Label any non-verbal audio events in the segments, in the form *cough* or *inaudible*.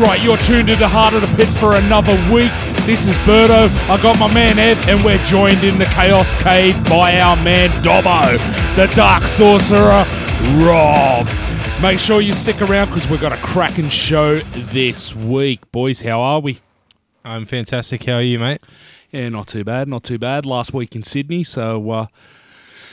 right, you're tuned into Heart of the Pit for another week. This is Birdo. I got my man Ev, and we're joined in the Chaos Cave by our man Dobbo, the Dark Sorcerer, Rob. Make sure you stick around because we've got a cracking show this week. Boys, how are we? I'm fantastic. How are you, mate? Yeah, not too bad, not too bad. Last week in Sydney, so uh,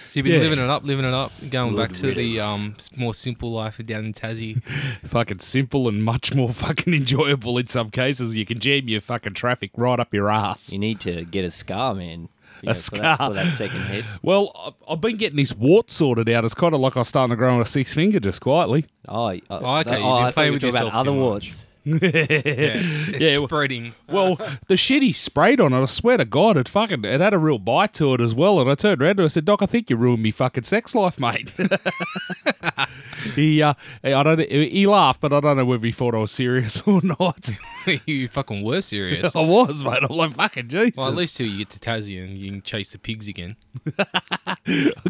So you've been Yeah. living it up, living it up, going Good back to the um s- more simple life down in Tassie. *laughs* fucking simple and much more fucking enjoyable in some cases. You can jam your fucking traffic right up your ass. You need to get a scar, man. You A know, for that- scar. for that second head. *laughs* Well, I- I've been getting this wart sorted out. It's kind of like I was starting to grow on a six finger just quietly. Oh, uh, Oh, okay, you've oh, been I thought playing you were with talking about yourself other too much. warts. *laughs* Yeah, it's Yeah, well- spreading. Well, the shit he sprayed on it, I swear to God, it fucking it had a real bite to it as well. And I turned around and I said, Doc, I think you ruined me fucking sex life, mate. *laughs* he, uh, I don't, he laughed, but I don't know whether he thought I was serious *laughs* or not. you fucking were serious. I was, mate. I'm like, fucking Jesus. Well, at least till you get to Tassie and you can chase the pigs again.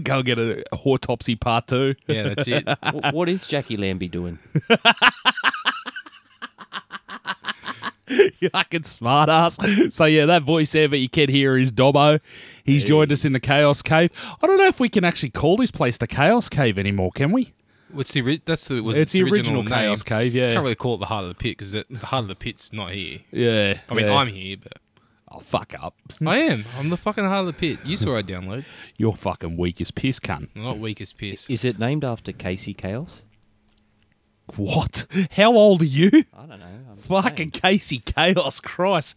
go get a autopsy part two. Yeah, that's it. Wh- what is Jacqui Lambie doing? *laughs* you fucking smart ass. So yeah, that voice there that you can hear is Dobbo. He's joined us in the Chaos Cave. I don't know if we can actually call this place the Chaos Cave anymore, can we? What's the that's the was it's the original, name. Chaos Cave, yeah. Can't really call it the heart of the pit because the heart of the pit's not here. yeah. I mean, yeah. I'm here, but I'll Oh, fuck up. I am. I'm the fucking heart of the pit. You saw I download. You're fucking weak as piss, cunt. I'm not weak as piss. Is it named after Casey Chaos? What? How old are you? I don't know. I'm Fucking. Casey Chaos, Christ.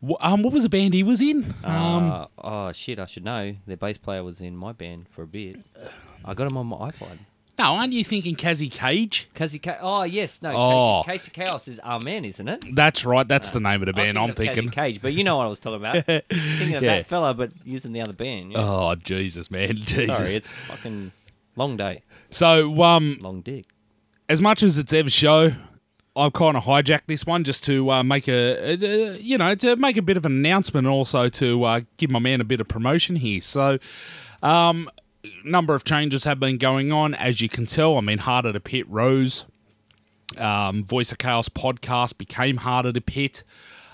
Wh- Um, what was the band he was in? Um, Uh, oh shit! I should know. Their bass player was in my band for a bit. I got him on my iPod. no, aren't you thinking Cassie Cage? Casey, Ca- oh yes, no. Oh. Casey, Casey Chaos is our man, isn't it? That's right. That's the name of the I was band I'm of Casey thinking. Cage, but you know what I was talking about. *laughs* thinking of Yeah. that fella, but using the other band. Yeah. Oh Jesus, man, *laughs* Jesus. Sorry, it's fucking long day, so, um, long dick. As much as it's Ev's show, I've kind of hijacked this one just to uh, make a, you know, to make a bit of an announcement, and also to uh, give my man a bit of promotion here. So, um, number of changes have been going on, as you can tell. I mean, Heart of the Pit rose. Um, Voice of Chaos podcast became Heart of the Pit.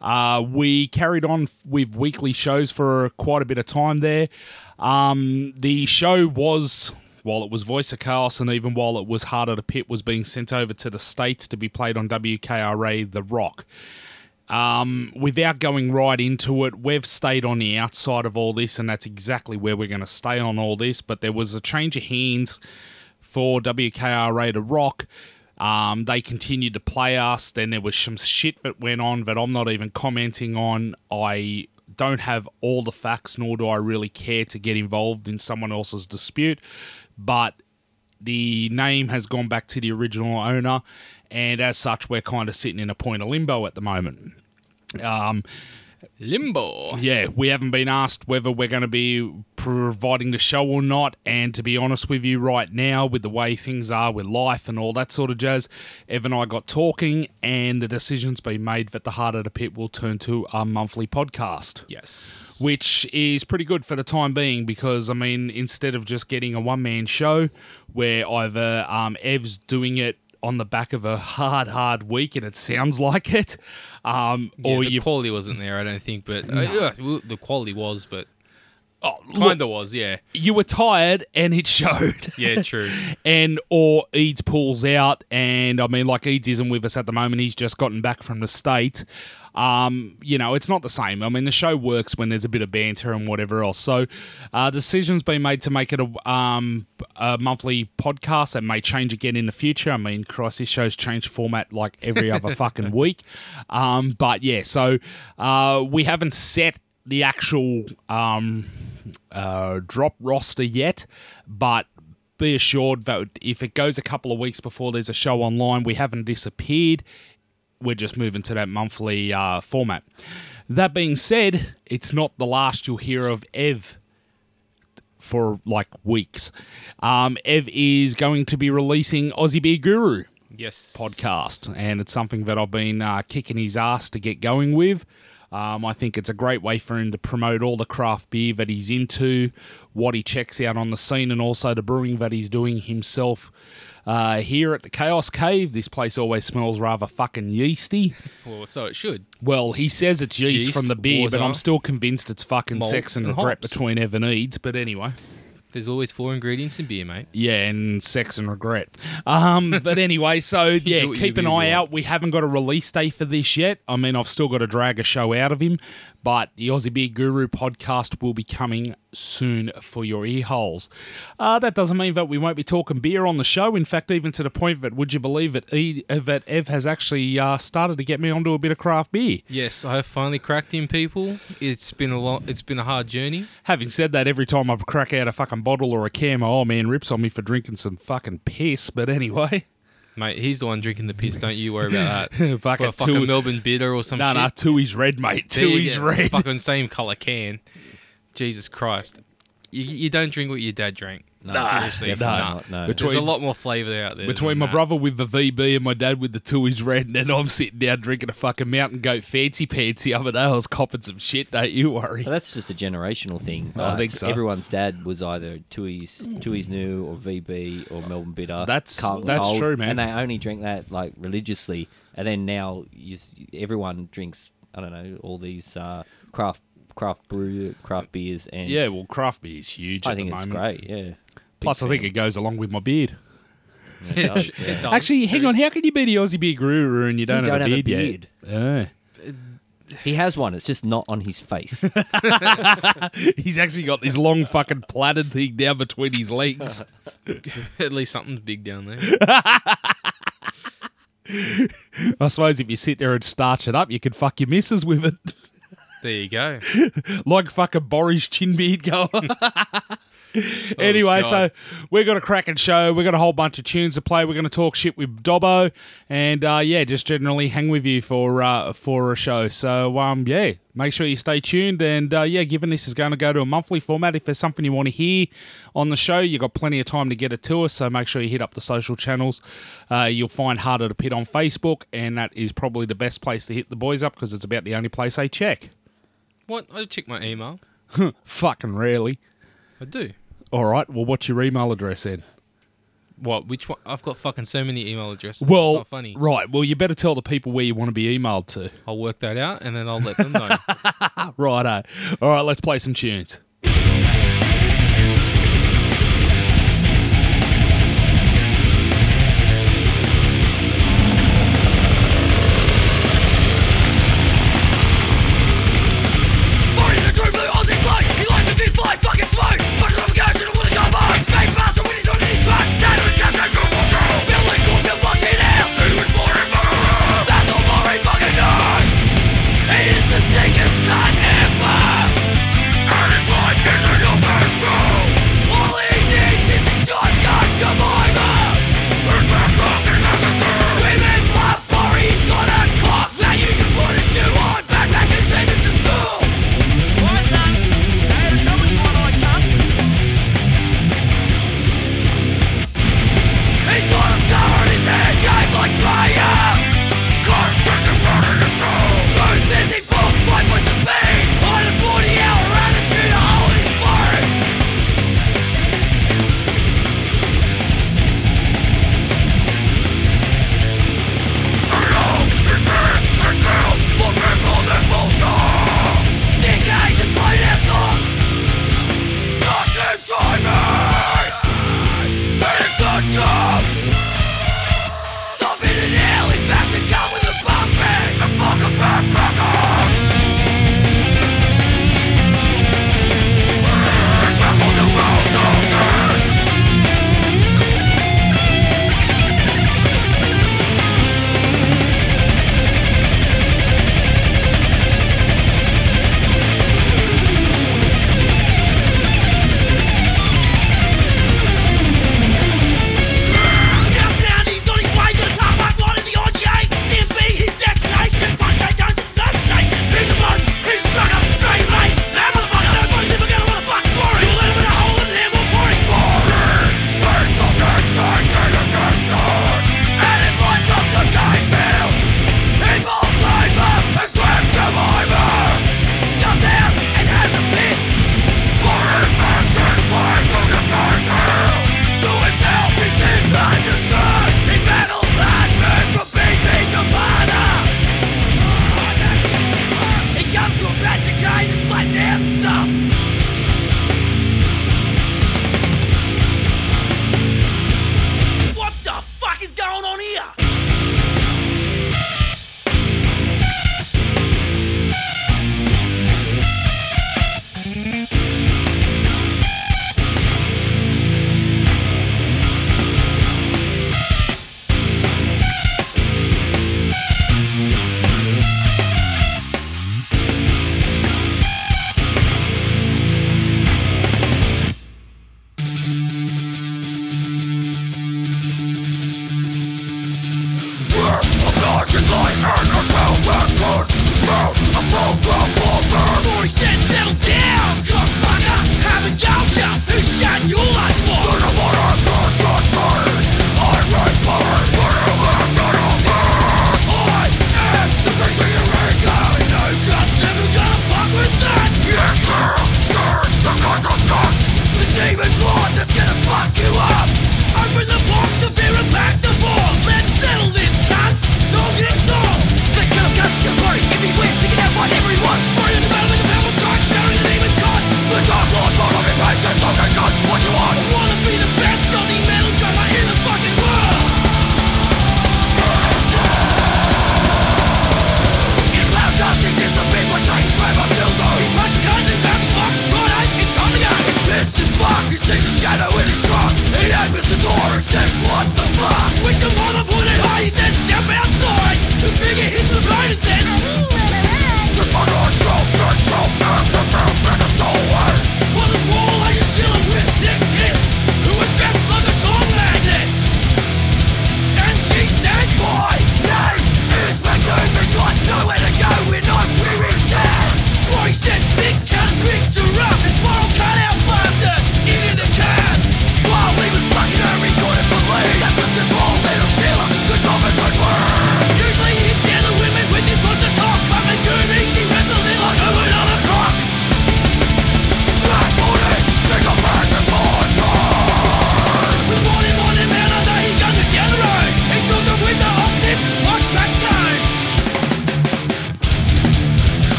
Uh, we carried on with weekly shows for quite a bit of time there. Um, the show was, while it was Voice of Chaos and even while it was Heart of the Pit, was being sent over to the States to be played on WKRA The Rock. Um, without going right into it, we've stayed on the outside of all this, and that's exactly where we're going to stay on all this. But there was a change of hands for WKRA The Rock. Um, they continued to play us. Then there was some shit that went on that I'm not even commenting on. I don't have all the facts, nor do I really care to get involved in someone else's dispute. But the name has gone back to the original owner, and as such, we're kind of sitting in a point of limbo at the moment. Um, Limbo. yeah, we haven't been asked whether we're going to be providing the show or not. And to be honest with you, right now, with the way things are with life and all that sort of jazz, Ev and I got talking, and the decision's been made that the Heart of the Pit will turn to a monthly podcast Yes. which is pretty good for the time being because I mean, instead of just getting a one man show where either um, Ev's doing it on the back of a hard, hard week, and it sounds like it, um, Yeah, or the you quality wasn't there, I don't think, but uh, the quality was, but oh, kind of was, yeah. you were tired and it showed. Yeah, true. *laughs* and or Eads pulls out, and I mean, like Eads isn't with us at the moment. He's just gotten back from the states. Um, you know, it's not the same. I mean, the show works when there's a bit of banter and whatever else. So, uh, decisions been made to make it a, um, a monthly podcast. That may change again in the future. I mean, Christ, this show's changed format like every other *laughs* fucking week. Um, but yeah, so uh, we haven't set the actual um, uh, drop roster yet, but be assured that if it goes a couple of weeks before there's a show online, we haven't disappeared. We're just moving to that monthly uh, format. That being said, it's not the last you'll hear of Ev for like weeks. Um, Ev is going to be releasing Aussie Beer Guru Yes. podcast, and it's something that I've been uh, kicking his ass to get going with. Um, I think it's a great way for him to promote all the craft beer that he's into, what he checks out on the scene, and also the brewing that he's doing himself. Uh, here at the Chaos Cave, this place always smells rather fucking yeasty. Well, so it should. Well, he says it's yeast, Yeast, from the beer, but water, I'm still convinced it's fucking malt, sex and and regret hops. between Ev and Eads. But anyway. There's always four ingredients in beer, mate. Yeah, and sex and regret. Um, *laughs* but anyway, so yeah, do what keep an really eye want. out. We haven't got a release date for this yet. I mean, I've still got to drag a show out of him, but the Aussie Beer Guru podcast will be coming soon for your ear holes. Uh, that doesn't mean that we won't be talking beer on the show. In fact, even to the point that would you believe it, e- that Ev has actually uh, started to get me onto a bit of craft beer. Yes, I have finally cracked in, people. It's been a long, it's been a hard journey. Having said that, every time I crack out a fucking bottle or a can, my old man rips on me for drinking some fucking piss. But anyway. Mate, he's the one drinking the piss. Don't you worry about that. *laughs* Fucking Well, fucking two- Melbourne bitter or some No, shit. no, Tooheys red, mate. There you Tooheys red. Fucking same color can. Jesus Christ. You, you don't drink what your dad drank. No, seriously. no. not. No. Between- There's a lot more flavour out there. Between my that. brother with the VB and my dad with the two Tooheys red, and then I'm sitting down drinking a fucking Mountain Goat fancy pants the other day. I was copping some shit, don't you worry. But that's just a generational thing. I think so. Everyone's dad was either Tooheys, Tooheys New or VB or Melbourne Bitter. That's- Carlton that's Cold, true, man. And they only drink that like religiously. And then now you, everyone drinks. I don't know all these uh, craft craft brew craft beers and Yeah, well, craft beer is huge. I at think the it's moment. great. Yeah. Plus, I think it goes along with my beard. It does, yeah. does, Actually, hang true. on. How can you be the Aussie beer guru and you don't, don't have, have a a beard, yet? He has one. It's just not on his face. *laughs* He's actually got this long fucking plaited thing down between his legs. *laughs* At least something's big down there. *laughs* I suppose if you sit there and starch it up, you could fuck your missus with it. There you go. like fucking Boris chin beard going. *laughs* anyway, God. so we've got a cracking show. We've got a whole bunch of tunes to play. We're going to talk shit with Dobbo, and uh, yeah, just generally hang with you for uh, for a show. So um, yeah, make sure you stay tuned. And uh, yeah, given this is going to go to a monthly format, if there's something you want to hear on the show, you've got plenty of time to get it to us. So make sure you hit up the social channels. Uh, you'll find Heart of the Pit on Facebook, and that is probably the best place to hit the boys up because it's about the only place they check. What? I check my email. *laughs* Fucking rarely. I do. All right. Well, what's your email address then? What? Which one? I've got fucking so many email addresses. Well, it's not funny. right. Well, you better tell the people where you want to be emailed to. I'll work that out and then I'll let them know. *laughs* Righto. All right. Let's play some tunes.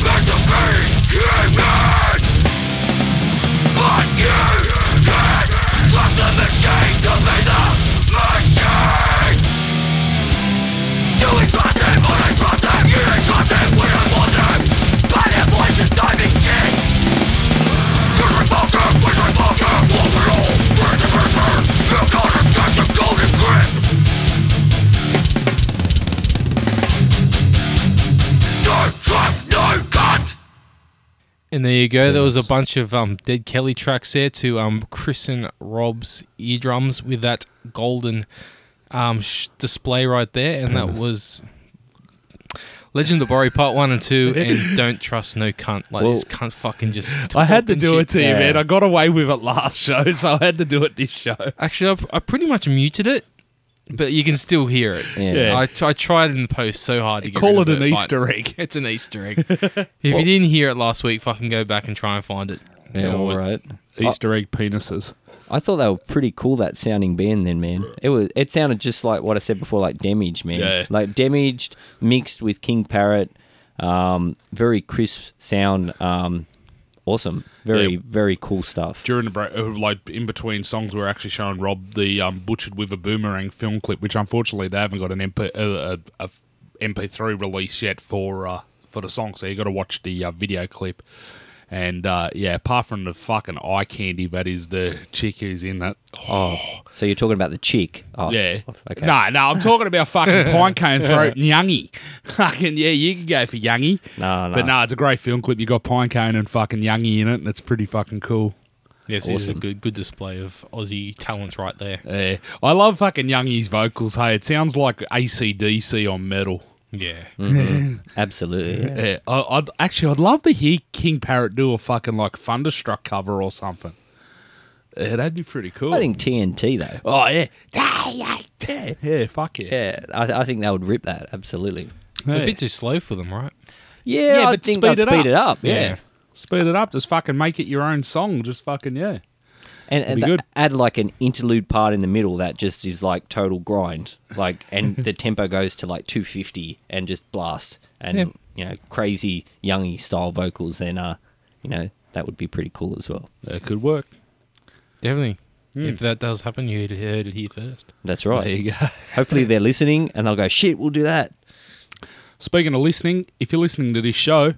But you And there you go. There was a bunch of um, Dead Kelly tracks there to um, christen Rob's eardrums with that golden um, sh- display right there, and that was Legend of Bori Part One and Two, and *laughs* Don't Trust No Cunt. Like Well- this cunt fucking just. *laughs* I had to do it shit. to you, Yeah. man. I got away with it last *laughs* show, so I had to do it this show. Actually, I, I pretty much muted it, but you can still hear it. Yeah. Yeah. I, I tried in the post so hard to get Call rid it of an but Easter egg. *laughs* It's an Easter egg. *laughs* if you didn't hear it last week, fucking go back and try and find it. Yeah, all right. Easter egg penises. I thought they were pretty cool that sounding band then, man. It was it sounded just like what I said before, like Damaged, man. Yeah. Like Damaged mixed with King Parrot. Um, very crisp sound. Um, awesome. Very Yeah. very cool stuff. During the break, uh, like in between songs, we are actually showing Rob the um, "Butchered with a Boomerang" film clip, which unfortunately they haven't got an MP, uh, a, a MP3 release yet for uh, for the song, so you got to watch the uh, video clip. And uh, yeah, apart from the fucking eye candy that is the chick who's in that. Oh, so you're talking about the chick? Oh, Yeah. Okay. No, no, I'm talking about fucking *laughs* Pinecone Throat and Youngie. *laughs* Fucking, yeah, you can go for Youngie. No, no. But no, it's a great film clip. You got Pinecone and fucking Youngie in it, and it's pretty fucking cool. Yes, it is a Awesome. good good display of Aussie talent right there. Yeah. I love fucking Youngie's vocals. Hey, it sounds like ACDC on metal. Yeah. Mm-hmm. Absolutely. Yeah. Yeah. I, I'd actually, I'd love to hear King Parrot do a fucking like Thunderstruck cover or something. Yeah, that'd be pretty cool. I think TNT though. Oh yeah. Yeah, yeah, fuck yeah. Yeah, I, I think they would rip that. Absolutely. A bit too slow for them, right? Yeah, Yeah, I but think speed they'd it speed up. it up. Yeah. Yeah. Speed it up. Just fucking make it your own song. Just fucking yeah. And, and be th- good. add like an interlude part in the middle that just is like total grind, like, and *laughs* the tempo goes to like 250 and just blast, and Yeah. you know, crazy youngy style vocals. Then, uh, you know, that would be pretty cool as well. That could work. Definitely. If that does happen, you heard it here first. That's right. There you go. *laughs* Hopefully they're listening and they'll go, shit, we'll do that. Speaking of listening, if you're listening to this show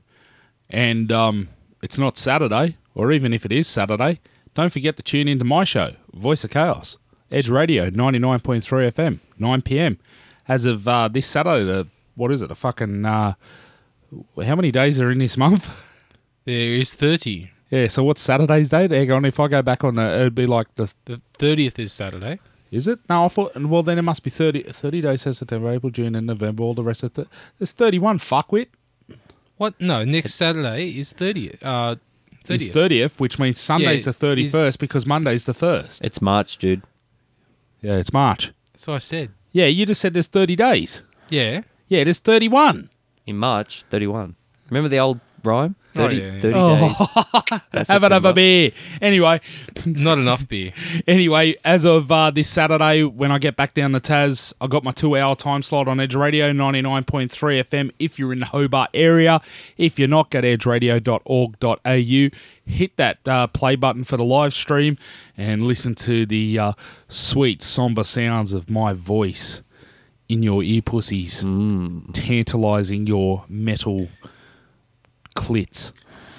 and um, it's not Saturday, or even if it is Saturday, don't forget to tune into my show, Voice of Chaos, Edge Radio, 99.3 FM, 9 p.m. As of uh, this Saturday, the, what is it, the fucking, uh, how many days are in this month? *laughs* There is 30. yeah, so what's Saturday's date? Hang on, if I go back on the, it'd be like the, The 30th is Saturday. is it? No, I thought, well, then it must be 30, 30 days, September, April, June, and November, all the rest of the, there's 31, fuckwit. What? No, next Saturday is 30th. Uh, 30th. It's 30th, which means Sunday's Yeah, the 31st because Monday's the 1st. It's March, dude. Yeah, it's March. So I said. Yeah, you just said there's 30 days. Yeah. Yeah, there's 31. In March, 31. Remember the old rhyme? Oh, yeah, yeah. 30 Oh. days. *laughs* Have another beer. Anyway, Not enough beer. *laughs* anyway, as of uh, this Saturday, when I get back down the Taz, I got my two-hour time slot on Edge Radio, 99.3 FM. If you're in the Hobart area, if you're not, go to edgeradio.org.au. Hit that uh, play button for the live stream and listen to the uh, sweet, somber sounds of my voice in your ear pussies, tantalizing your metal clits.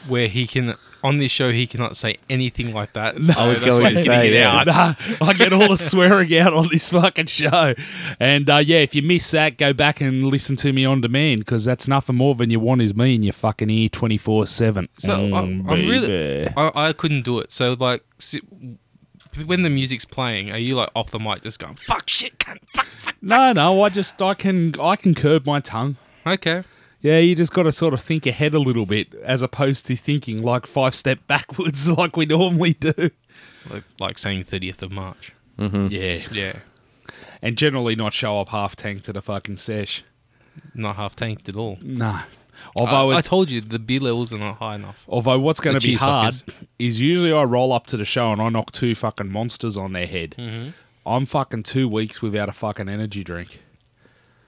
Where he can, on this show, he cannot say anything like that. I was going to say, yeah. out. Nah, I get all the swearing out on this fucking show. And uh, yeah, if you miss that, go back and listen to me on demand because that's nothing more than you want is me in your fucking ear 24 7. So I'm, I'm really, I, I couldn't do it. So like, when the music's playing, are you like off the mic just going fuck shit, cunt, fuck, fuck? No, no, I just, I can, I can curb my tongue. Okay. Yeah, you just got to sort of think ahead a little bit as opposed to thinking like five step backwards *laughs* like we normally do. Like, like saying 30th of March. Yeah. Yeah. And generally not show up half tanked to the fucking sesh. Not half tanked at all. No. Although I, I told you the beer levels are not high enough. Although what's going to be hard fuckers. is usually I roll up to the show and I knock two fucking monsters on their head. Mm-hmm. I'm fucking two weeks without a fucking energy drink.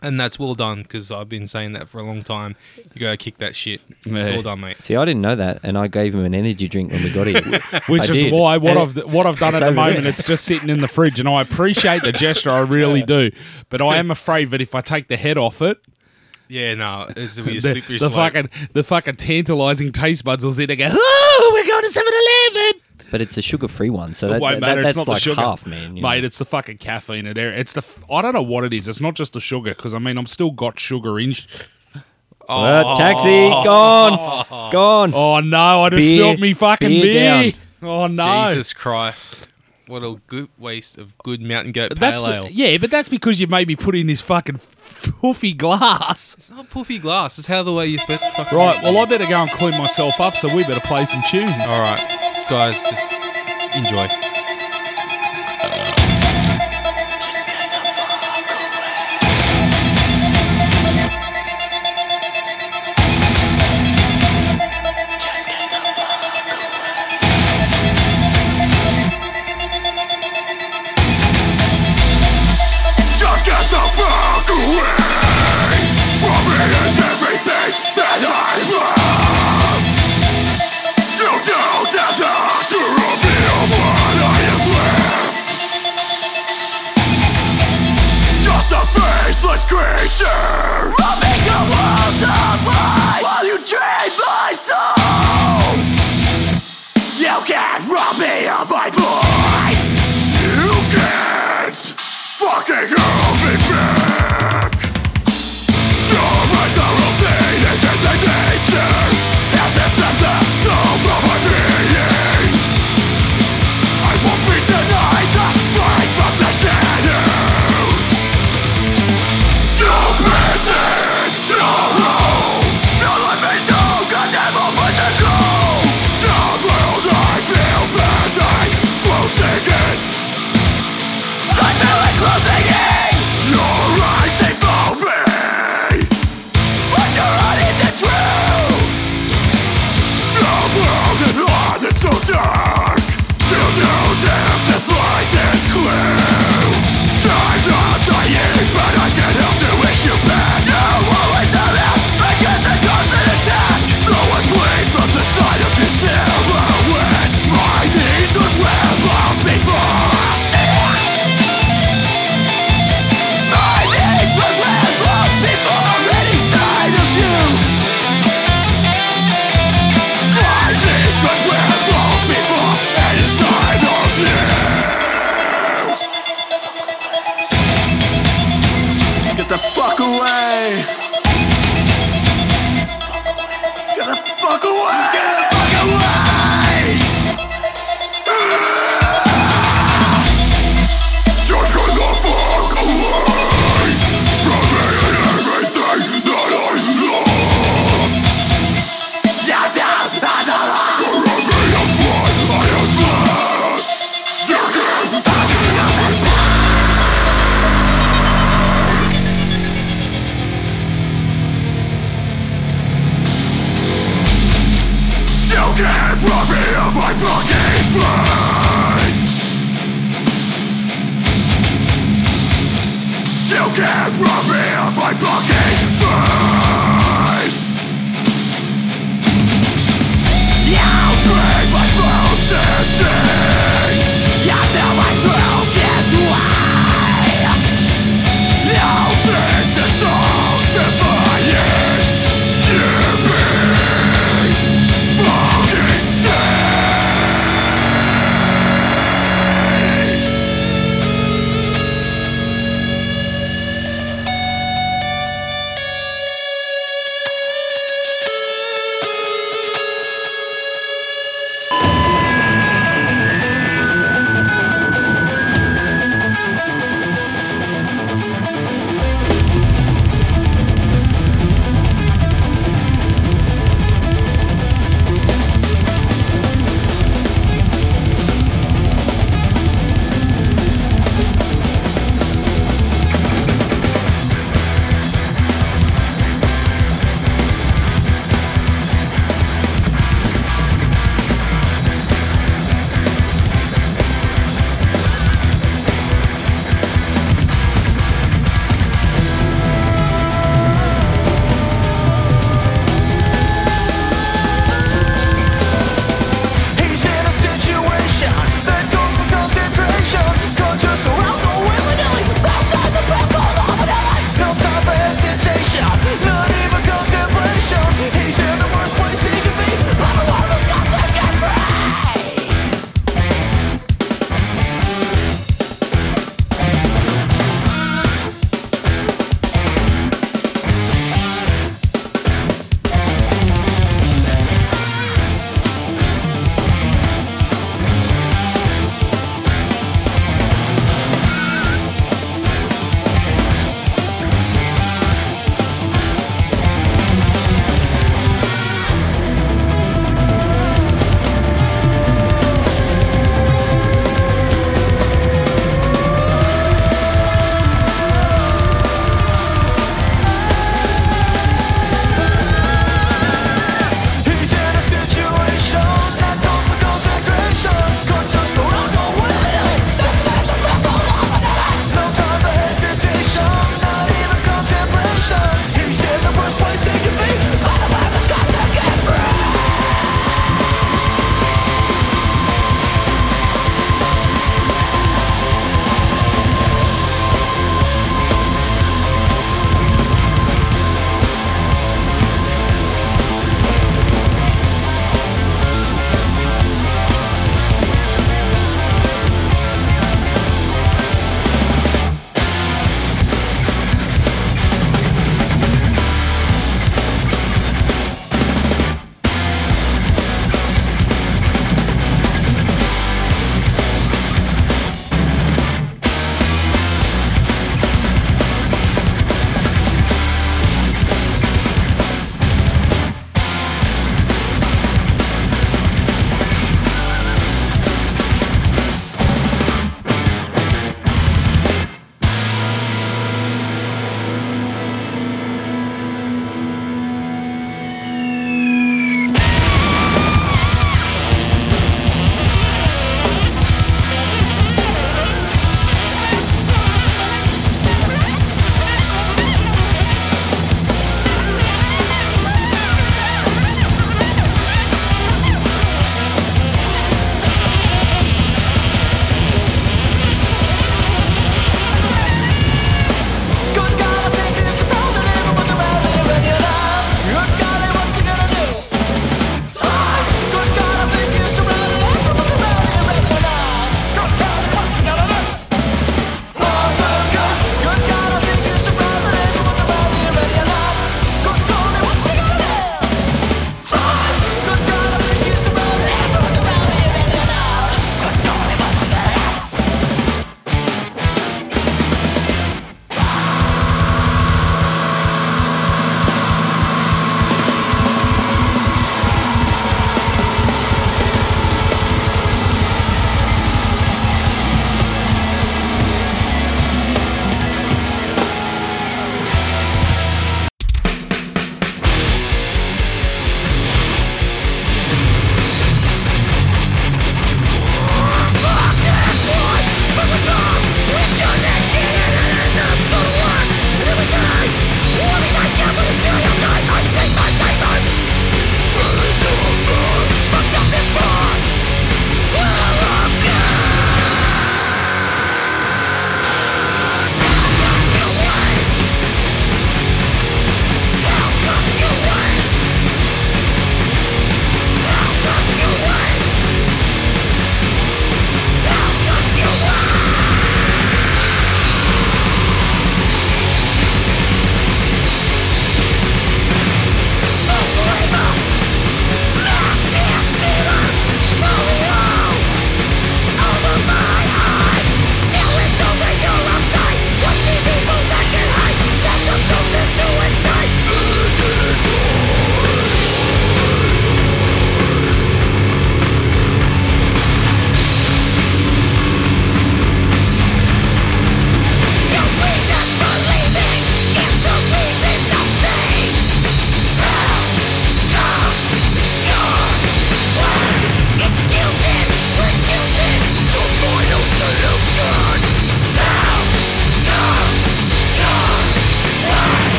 And that's well done because I've been saying that for a long time. You gotta kick that shit. It's Yeah. well done, mate. See, I didn't know that, and I gave him an energy drink when we got here. *laughs* Which I is did. why what And I've what I've done at the over moment there. it's just sitting in the fridge and I appreciate the gesture I really do but I am afraid that if I take the head off it Yeah, no, it's a bit *laughs* the, slippery the slope. fucking the fucking tantalizing taste buds will sit there and go oh we're going to 7-Eleven But it's a sugar-free one, so that, won't that- matter. that's it's not like the sugar, half, man. you know. Mate, it's the fucking caffeine in there. It's the f- I don't know what it is. It's not just the sugar because I mean I'm still got sugar in. sh- Uh, taxi, gone, gone. Oh no! I just Beer- spilled me fucking beer beer. down. Oh no! Jesus Christ. What a good waste of good mountain goat pale That's ale. be- yeah, but that's because you made me put in this fucking puffy glass. It's not puffy glass. It's how the way you're supposed to fucking Right. Well, I better go and clean myself up. So we better play some tunes. All right, guys, just enjoy.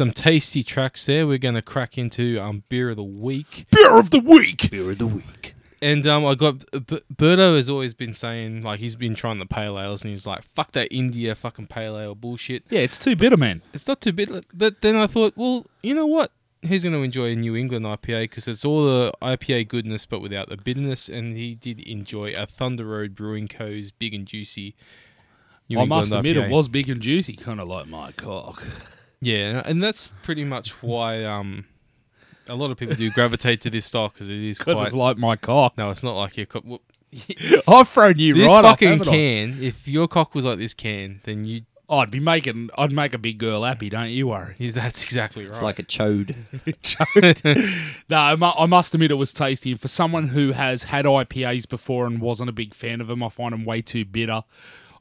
Some tasty tracks there, we're going to crack into um, beer of the week. Beer of the week. Beer of the week. And um, I got B- Berto has always been saying like he's been trying the pale ales, and he's like, "Fuck that India fucking pale ale bullshit." Yeah, it's too bitter, man. It's not too bitter, but then I thought, well, you know what? He's going to enjoy a New England IPA because it's all the IPA goodness but without the bitterness. And he did enjoy a Thunder Road Brewing Co.'s Big and Juicy. New I England must admit, IPA. it was big and juicy, kind of like my cock. Yeah, and that's pretty much why um, a lot of people do gravitate to this style because it is *laughs* Because quite. it's like my cock. no, it's not like your cock. Well, *laughs* I've thrown you this right fucking up, haven't I? can. If your cock was like this can, then you. I'd be making. I'd make a big girl happy. Don't you worry. That's exactly right. It's like a chode. *laughs* No, I, mu- I must admit it was tasty. And for someone who has had IPAs before and wasn't a big fan of them, I find them way too bitter.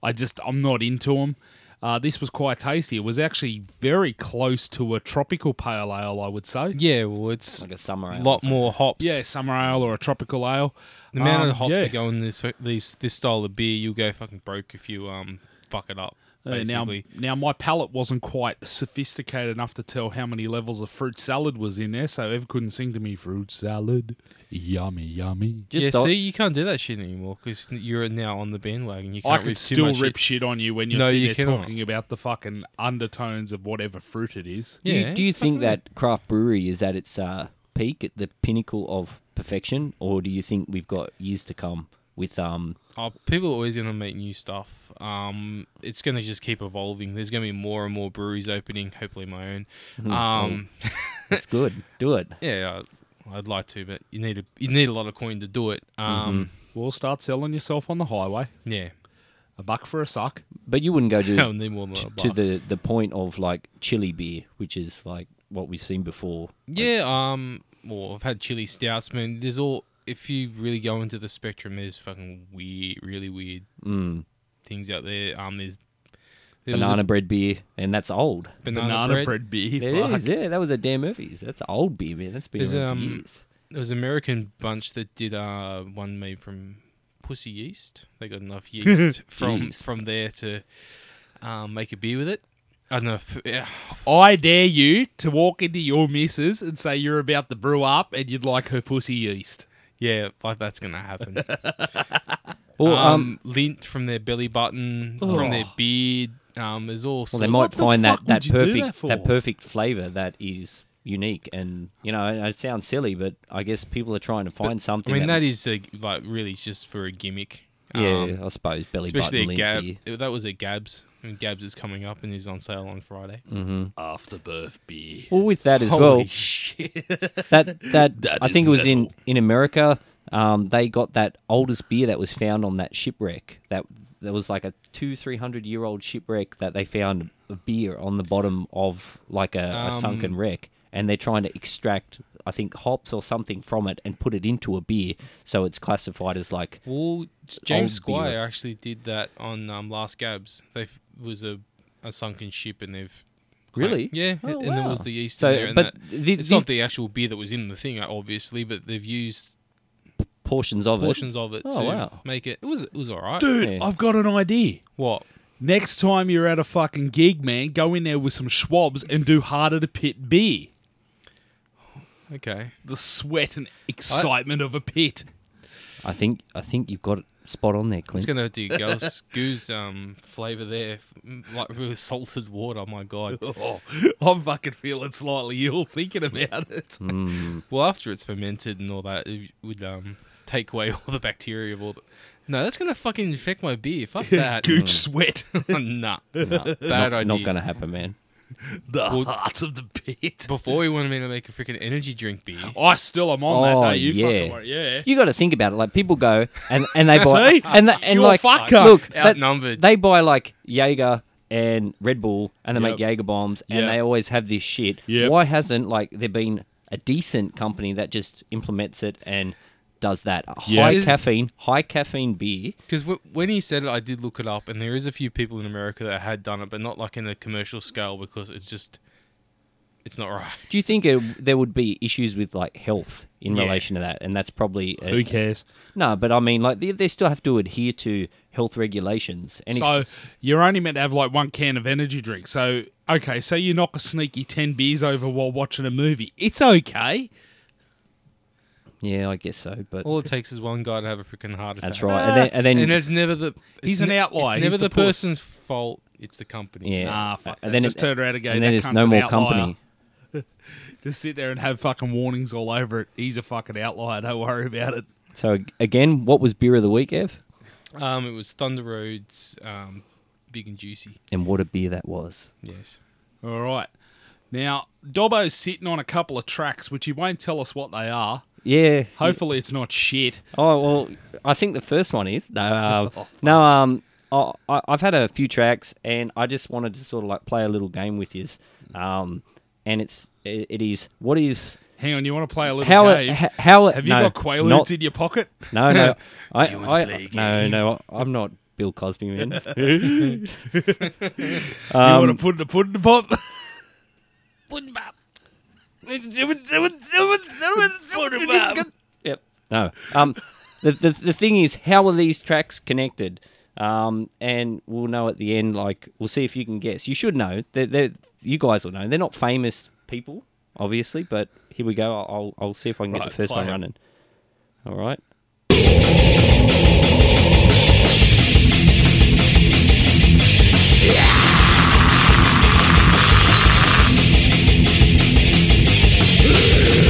I just I'm not into them. Uh, this was quite tasty. It was actually very close to a tropical pale ale, I would say. yeah, well, it's Like a summer ale. a lot more hops. Yeah, summer ale or a tropical ale. The amount Um, of hops yeah. that go in this these this style of beer, you'll go fucking broke if you um fuck it up. Uh, now, now my palate wasn't quite sophisticated enough to tell how many levels of fruit salad was in there, so Ev couldn't sing to me fruit salad, yummy, yummy. Just yeah. on- See, you can't do that shit anymore because you're now on the bandwagon. You can't I rip could too still rip shit. shit on you when you're No, sitting you there cannot. talking about the fucking undertones of whatever fruit it is. Do you, Yeah, do you think that craft brewery is at its uh, peak, at the pinnacle of perfection, or do you think we've got years to come with um? Oh, people are always going to make new stuff. Um, it's going to just keep evolving. There's going to be more and more breweries opening. Hopefully, my own. Hmm, Um, It's *laughs* good. Do it. yeah, I- I'd like to, but you need a you need a lot of coin to do it. Um, We'll start selling yourself on the highway. yeah, A buck for a suck. But you wouldn't go to *laughs* I'll more than a to the the point of like chili beer, which is like what we've seen before. Yeah, um, well, I've had chili stouts, man. There's all if you really go into the spectrum, there's fucking weird, really weird Mm. things out there. Um, there's there was a Banana bread beer, and that's old. banana, bread. beer. It fuck. is, yeah. That was a Dan Murphy's. That's old beer, man. That's been There's, um, years. There was an American bunch that did uh one made from pussy yeast. They got enough *laughs* yeast from from there to um, make a beer with it. I don't know. If, yeah, I dare you to walk into your missus and say you're about to brew up and you'd like her pussy yeast. Yeah, like that's gonna happen. *laughs* Well, um, um, lint from their belly button, from their beard. Um, there's all well, sorts. they might the find fuck that that would you do perfect that for? that perfect flavor that is unique, and you know, it sounds silly, but I guess people are trying to find something. I mean, that is a, like really just for a gimmick. yeah, Um, I suppose belly especially button at lint Gab. beer. That was a Gabs. And Gabs is coming up and is on sale on Friday. Afterbirth beer. Well, with that as well. Holy well, shit! *laughs* that that, *laughs* That I is think it was in metal. in America. Um, they got that oldest beer that was found on that shipwreck. That there was like a two three hundred year old shipwreck that they found a beer on the bottom of like a, a sunken Um, wreck, and they're trying to extract I think hops or something from it and put it into a beer, so it's classified as like Well, James Squire beers. actually did that on um, Last Gabs. They f- was a, a sunken ship, and they've claimed- Really? yeah, Oh, and there was the yeast So, in there. And but that, thi- it's this- not the actual beer that was in the thing, obviously, but they've used portions of portions of it Oh, to wow. make it. It was it was all right. Dude, Yeah. I've got an idea. What? Next time you're at a fucking gig, man, go in there with some schwabs and do heart of the pit beer. Okay. The sweat and excitement of a pit. I think I think you've got it spot on there, It's gonna do goose goose um flavor there, like really salted water. My God. *laughs* Oh, I'm fucking feeling slightly ill thinking about it. Mm. Well, after it's fermented and all that, it would um take away *laughs* all the bacteria of all the. No, that's gonna fucking infect my beer. Fuck *laughs* that. Gooch sweat. nah, No, bad not, idea. not gonna happen, man. *laughs* the Well- heart of the pit. Before he wanted me to make a freaking energy drink beer. I still am on Oh, that. Don't you yeah. fucking worry. Yeah. You got to think about it. Like people go and and they *laughs* buy See? and th- and You're like fucked up. look, that- Outnumbered. they buy like Jaeger and Red Bull and they make Jaeger bombs and Yep. they always have this shit. Yep. Why hasn't like there been a decent company that just implements it and does that Yeah. high Is- caffeine, high caffeine beer? Because w- when he said it, I did look it up, and there is a few people in America that had done it, but not like in a commercial scale because it's just, it's not right. Do you think it, there would be issues with like health in Yeah. relation to that? And that's probably a, Who cares? No, but I mean, like they, they still have to adhere to health regulations. And So if, you're only meant to have like one can of energy drink. So okay, so you knock a sneaky ten beers over while watching a movie. It's okay. Yeah, I guess so. But All it takes is one guy to have a freaking heart attack. that's right. And then, and then And it's never the. He's an outlier. It's He's never the the, puss. person's fault. It's the company's. Yeah. Ah, fuck. And that. then just it- turn around and go. and that then there's cunt's no an more outlier." company. *laughs* Just sit there and have fucking warnings all over it. He's a fucking outlier. Don't worry about it. So again, what was beer of the week, Ev? Um, it was Thunder Roads, um, big and juicy. And what a beer that was. Yes. All right. Now Dobbo's sitting on a couple of tracks, which he won't tell us what they are. Yeah. Hopefully, it's not shit. Oh well, I think the first one is no. Uh, *laughs* no, um, I, I- I've had a few tracks, and I just wanted to sort of like play a little game with you. Um, and it's it, it is what is Hang on, you want to play a little how game? it, how, how it, have you no, got Quaaludes not- in your pocket? No, no, *laughs* I, Do you want to I, no, no, I'm not Bill Cosby, man. *laughs* you Um, want to put the in the pudding pop? Yep. No. Um, the, the the thing is, how are these tracks connected? Um, and we'll know at the end. Like, we'll see if you can guess. You should know. They're, they're you guys will know. They're not famous people, obviously, but here we go. I'll I'll see if I can get the first one it. running. All right.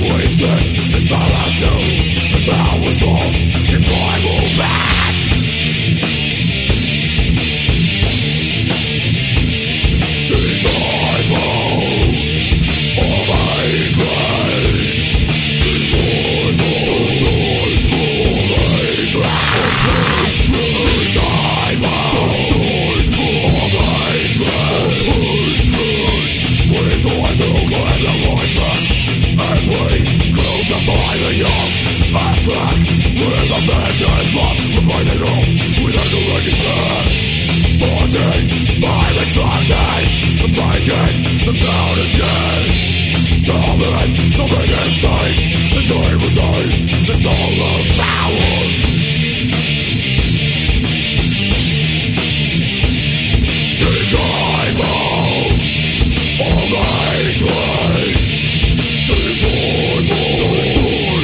Wasted, and all I knew, and I was all in my movement by the young Attack with a vengeance Love reminding all without the wrecking man Haunting by the tragedies And breaking them down again Darling, the biggest thing Is day by day Is all the power All my joy Estoy enfermo, estoy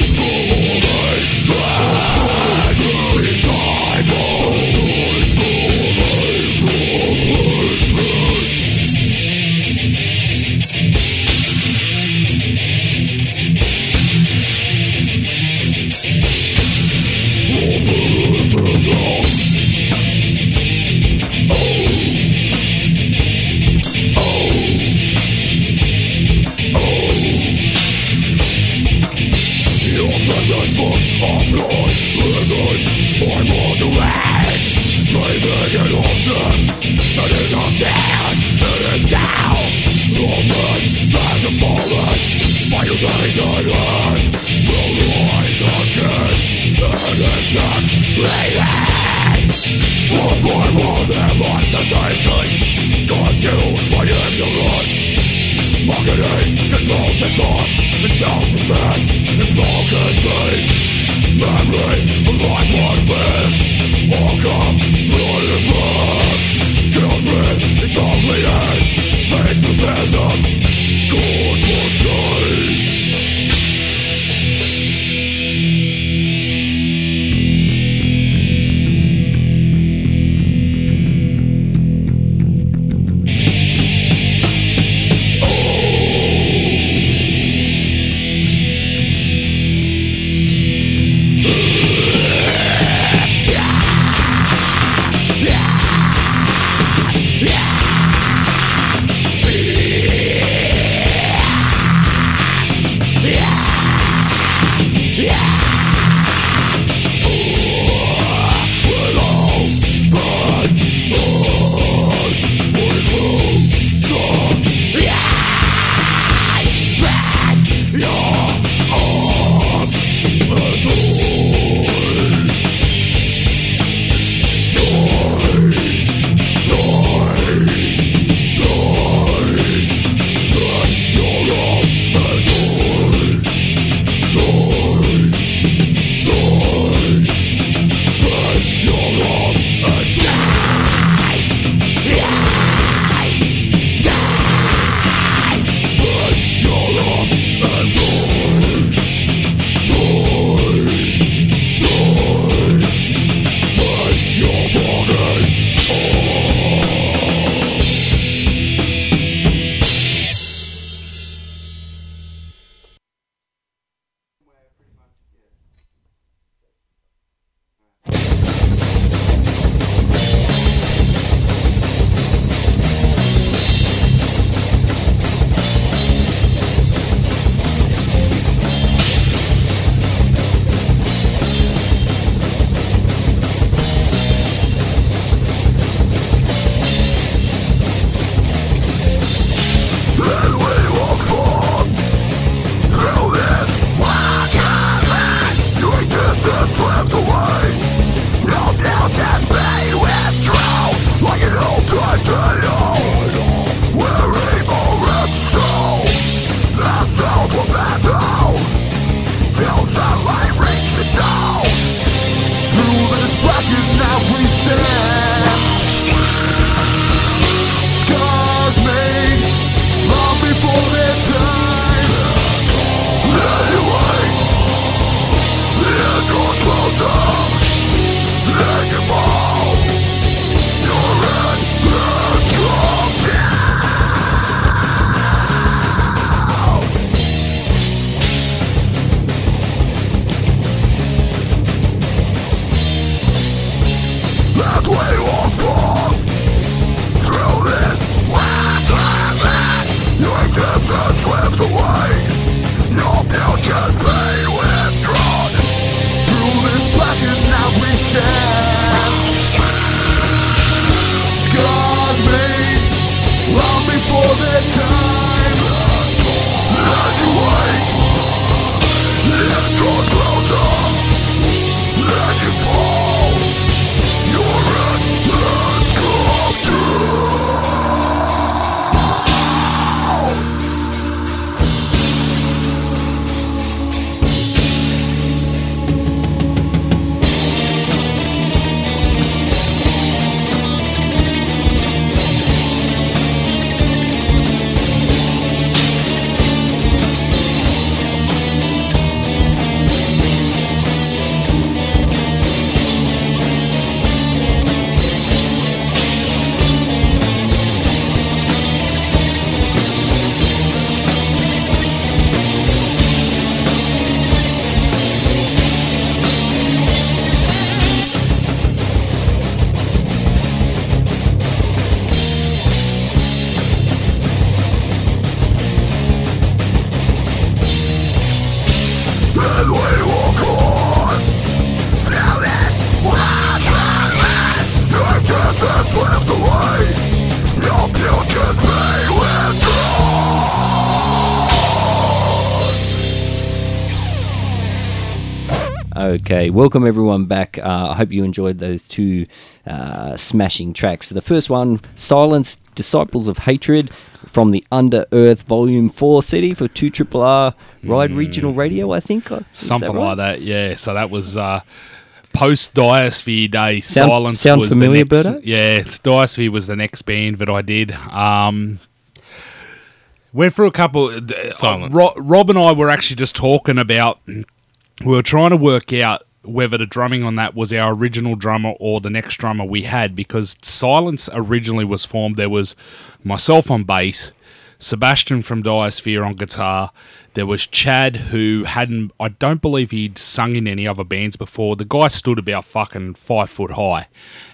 Okay, welcome everyone back. Uh, I hope you enjoyed those two uh, smashing tracks. So The first one, Silence, Disciples of Hatred, from the Under Earth Volume 4 CD for 2 Triple R Ride Regional Radio, I think. uh, is that Something right? like that, yeah. So that was uh, post Diosphere Day. Sound- Silence sound was familiar, the next. Berto? Yeah, Diosphere was the next band that I did. Um, went through a couple. Uh, Silence. Rob and I were actually just talking about. We were trying to work out whether the drumming on that was our original drummer or the next drummer we had because Silence originally was formed. There was myself on bass, Sebastian from Diosphere on guitar. There was Chad who hadn't, I don't believe he'd sung in any other bands before. The guy stood about fucking five foot high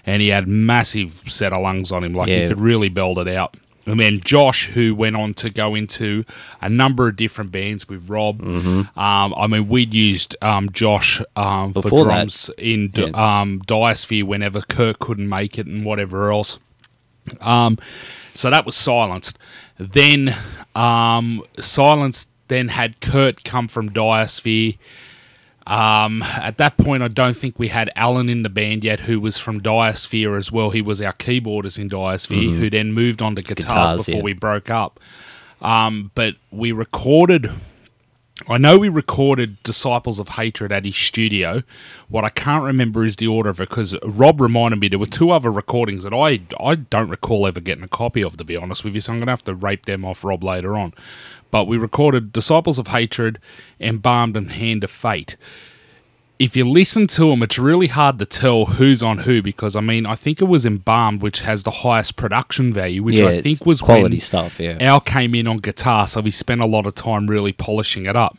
and he had massive set of lungs on him. Like Yeah. he could really belt it out. And then Josh, who went on to go into a number of different bands with Rob. Um, I mean, we'd used um, Josh um, for Before that. drums in Yeah. um, Diosphere whenever Kirk couldn't make it and whatever else. Um, so that was silenced. Then um, silence then had Kurt come from Diosphere. Um, at that point, I don't think we had Alan in the band yet, who was from Diosphere as well. He was our keyboardist in Diosphere, who then moved on to guitars, Guitars, before yeah. we broke up. Um, but we recorded. I know we recorded Disciples of Hatred at his studio. What I can't remember is the order of it because Rob reminded me there were two other recordings that I I don't recall ever getting a copy of. To be honest with you, so I'm gonna have to rape them off Rob later on. But we recorded Disciples of Hatred, and embalmed and Hand of Fate. If you listen to them, it's really hard to tell who's on who because I mean I think it was Embalmed which has the highest production value, which yeah, I think was quality when stuff, yeah. Al came in on guitar, so we spent a lot of time really polishing it up.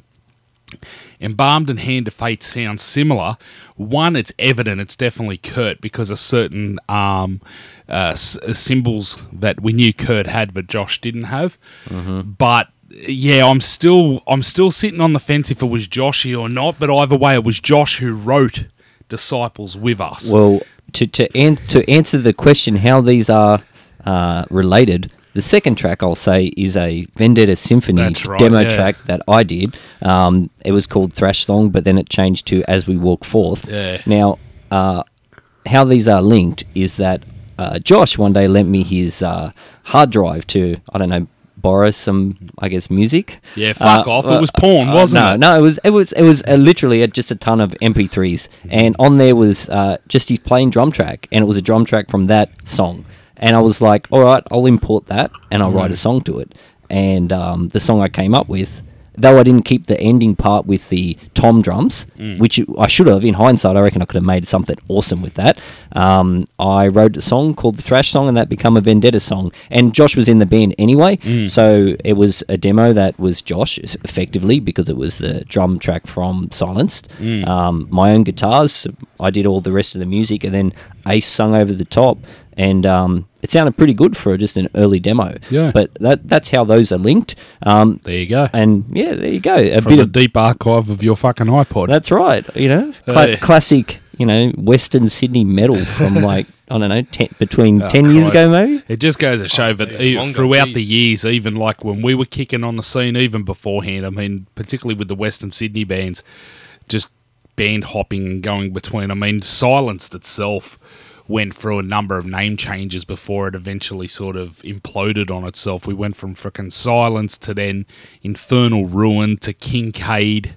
Embalmed and Hand of Fate sound similar. One, it's evident it's definitely Kurt because of certain um, uh, s- cymbals that we knew Kurt had, but Josh didn't have. But yeah, I'm still I'm still sitting on the fence if it was Joshy or not. But either way, it was Josh who wrote Disciples with us. Well, to to, an- to answer the question how these are uh, related, the second track I'll say is a Vendetta Symphony right, demo yeah. track that I did. Um, it was called Thrash Song, but then it changed to As We Walk Forth. Yeah. Now, uh, how these are linked is that uh, Josh one day lent me his uh, hard drive to I don't know borrow some I guess music. Yeah, fuck Uh, off. uh, it was porn, uh, wasn't no, it? No, no, it was it was it was uh, literally uh, just a ton of MP3s, and on there was uh, just his plain drum track, and it was a drum track from that song. And I was like, all right, I'll import that, and I'll write a song to it. And um, the song I came up with, though I didn't keep the ending part with the tom drums, which I should have. In hindsight, I reckon I could have made something awesome with that. Um, I wrote a song called the Thrash Song, and that became a Vendetta song. And Josh was in the band anyway, so it was a demo that was Josh effectively because it was the drum track from Silenced. Um, my own guitars, I did all the rest of the music, and then Ace sung over the top, and um, it sounded pretty good for just an early demo. Yeah. but that that's how those are linked. Um, There you go. and yeah, there you go. A From bit the of deep archive of your fucking iPod. that's right. You know, Cla- Hey. classic you know Western Sydney metal from *laughs* like I don't know ten, between Oh, ten years Christ. ago maybe. It just goes to show Oh, that yeah, e- longer, throughout the years, even like when we were kicking on the scene, even beforehand, I mean, particularly with the Western Sydney bands, just band hopping and going between. I mean, Silenced itself went through a number of name changes before it eventually sort of imploded on itself. We went from frickin' Silence to then Infernal Ruin to Kincaid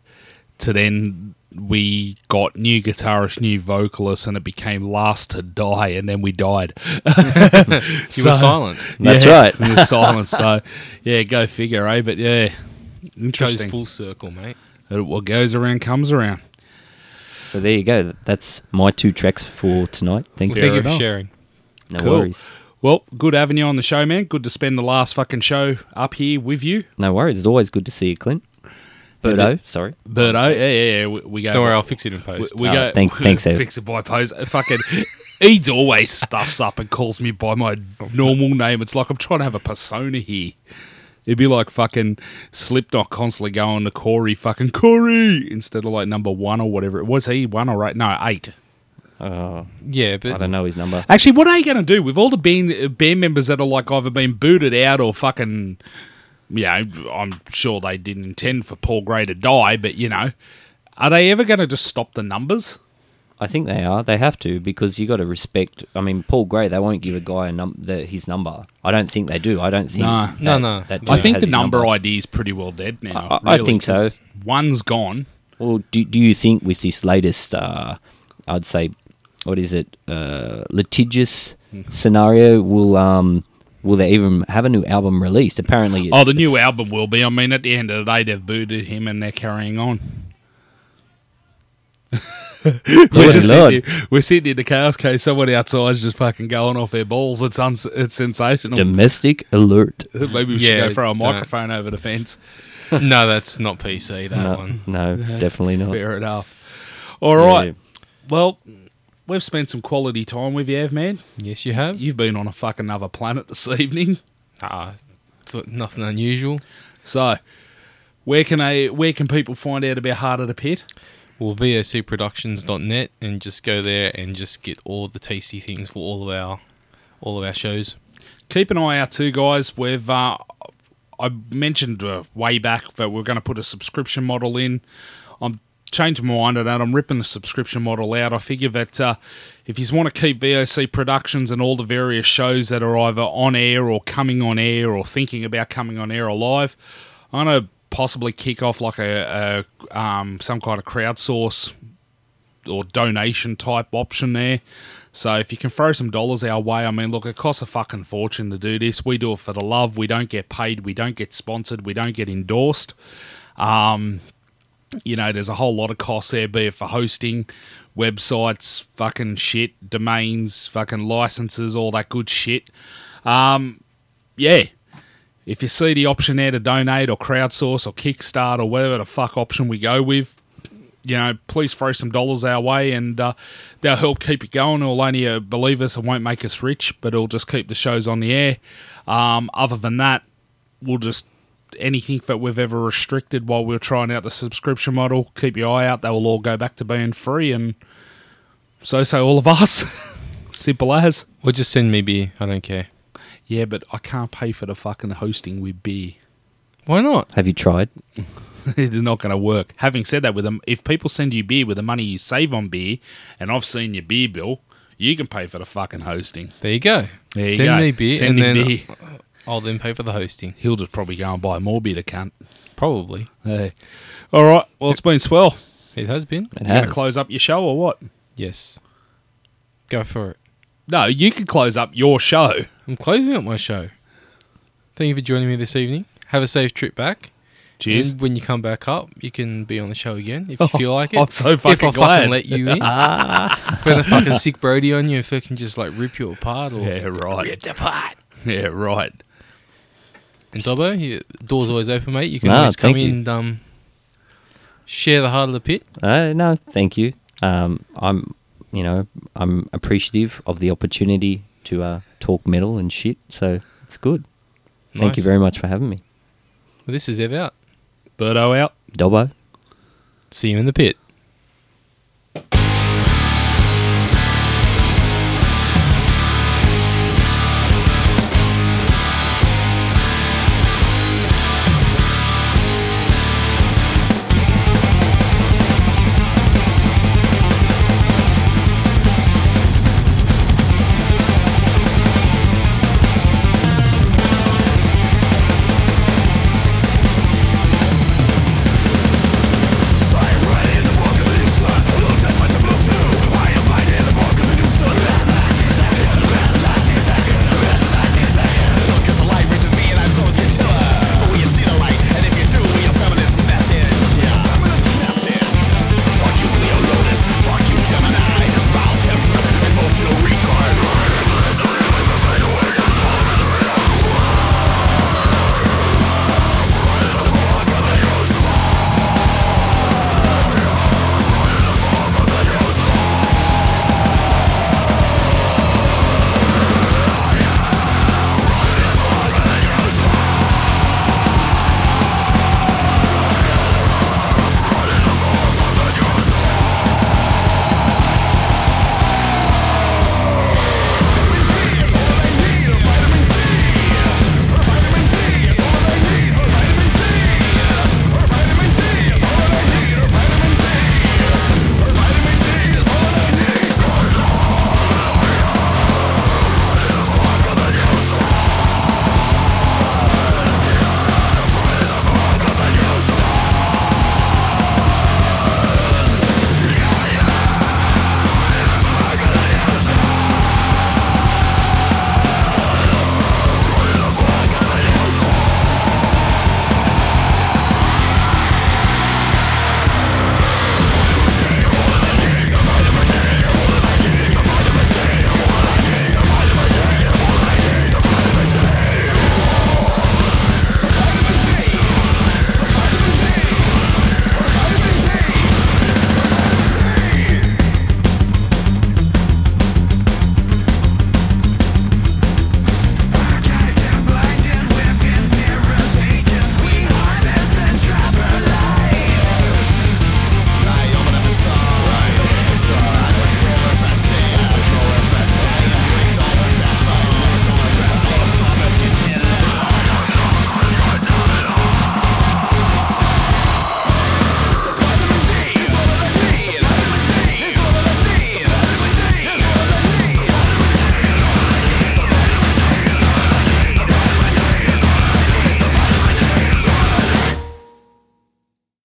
to then we got new guitarist, new vocalist, and it became Last to Die, and then we died. *laughs* You were silenced. That's right. we were silenced. So, yeah, go figure, eh? But yeah, Goes interesting. full circle, mate. What goes around comes around. So there you go. That's my two tracks for tonight. Thank Well, you. thank you enough. for sharing. No Cool. worries. Well, good having you on the show, man. Good to spend the last fucking show up here with you. No worries. It's always good to see you, Clint. Birdo, sorry. But oh, yeah, yeah, yeah, we, we go. Don't worry, I'll fix it in post. we Oh, go. thank- thanks, *laughs* Ev. Fix it by post. Uh, fucking. *laughs* Eads always stuffs up and calls me by my normal name. It's like I'm trying to have a persona here. It'd be like fucking Slipknot constantly going to Corey, fucking Corey, instead of like number one or whatever. it Was he one or eight? No, eight. Uh, yeah, I don't know his number. Actually, what are you going to do with all the band, band members that are like either been booted out or fucking, you know, I'm sure they didn't intend for Paul Gray to die, but you know, are they ever going to just stop the numbers? I think they are. They have to because you got to respect. I mean, Paul Gray. They won't give a guy a num- the, his number. I don't think they do. I don't think. No. that- No, no. that I think the his number, idea is pretty well dead now. I- I really, think so. One's gone. Well, do, do you think with this latest, uh, I'd say, what is it, uh, litigious scenario, will um, will they even have a new album released? Apparently, it's, Oh, the new album will be. I mean, at the end of the day, they've booted him and they're carrying on. *laughs* *laughs* we're, just sitting here, we're sitting in the chaos case. Someone outside's just fucking going off their balls. It's uns- it's sensational. domestic alert. *laughs* Maybe we should Yeah, go throw a don't. microphone over the fence. *laughs* no, that's not PC. That No, one. no, definitely not. Fair enough. All right. Yeah. Well, we've spent some quality time with you, Ev, man. Yes, you have. You've been on a fucking other planet this evening. Ah, it's nothing unusual. So, where can I? Where can people find out about Heart of the Pit? Well, vocproductions.net and just go there and just get all the tasty things for all of our all of our shows. keep an eye out too, guys. We've uh, I mentioned uh, way back that we're going to put a subscription model in. I'm changing my mind on that. I'm ripping the subscription model out. I figure that uh, if you want to keep VOC Productions and all the various shows that are either on air or coming on air or thinking about coming on air alive, I'm going to possibly kick off like a, a um, some kind of crowdsource or donation type option there. So if you can throw some dollars our way, I mean, look, it costs a fucking fortune to do this. We do it for the love. We don't get paid. We don't get sponsored. We don't get endorsed. Um, you know, there's a whole lot of costs there, be it for hosting, websites, fucking shit, domains, fucking licenses, all that good shit. Um, yeah. If you see the option there to donate or crowdsource or kickstart or whatever the fuck option we go with, you know, please throw some dollars our way and uh, they'll help keep it going. It'll only uh, believe us, it won't make us rich, but it'll just keep the shows on the air. Um, other than that, we'll just anything that we've ever restricted while we are trying out the subscription model, keep your eye out. They will all go back to being free, and so say all of us. *laughs* Simple as. Or just send me beer. I don't care. Yeah, but I can't pay for the fucking hosting with beer. Why not? Have you tried? *laughs* it's not going to work. Having said that, with them, if people send you beer with the money you save on beer, and I've seen your beer bill, you can pay for the fucking hosting. There you go. There you Send go. me beer Send and him then beer. *laughs* I'll then pay for the hosting. He'll just probably go and buy more beer to cunt. Probably. Hey. All right. Well, it's been swell. It has been. It You going to has. close up your show or what? Yes. Go for it. No, you can close up your show. I'm closing up my show. Thank you for joining me this evening. Have a safe trip back. Cheers. And when you come back up, you can be on the show again if you *laughs* feel like it. I'm so fucking if I glad. fucking let you in. *laughs* Put a fucking sick Brody on you if I can just like rip you apart or Yeah, right. Yeah, right. And Dobbo, you, door's always open, mate. You can Nah, always come thank you. in and um, share the heart of the pit. Uh, no, thank you. Um, I'm, you know, I'm appreciative of the opportunity to uh, talk metal and shit. So it's good. Thank you very much for having me. Well, this is Ev out. Birdo out. Dobbo. See you in the pit.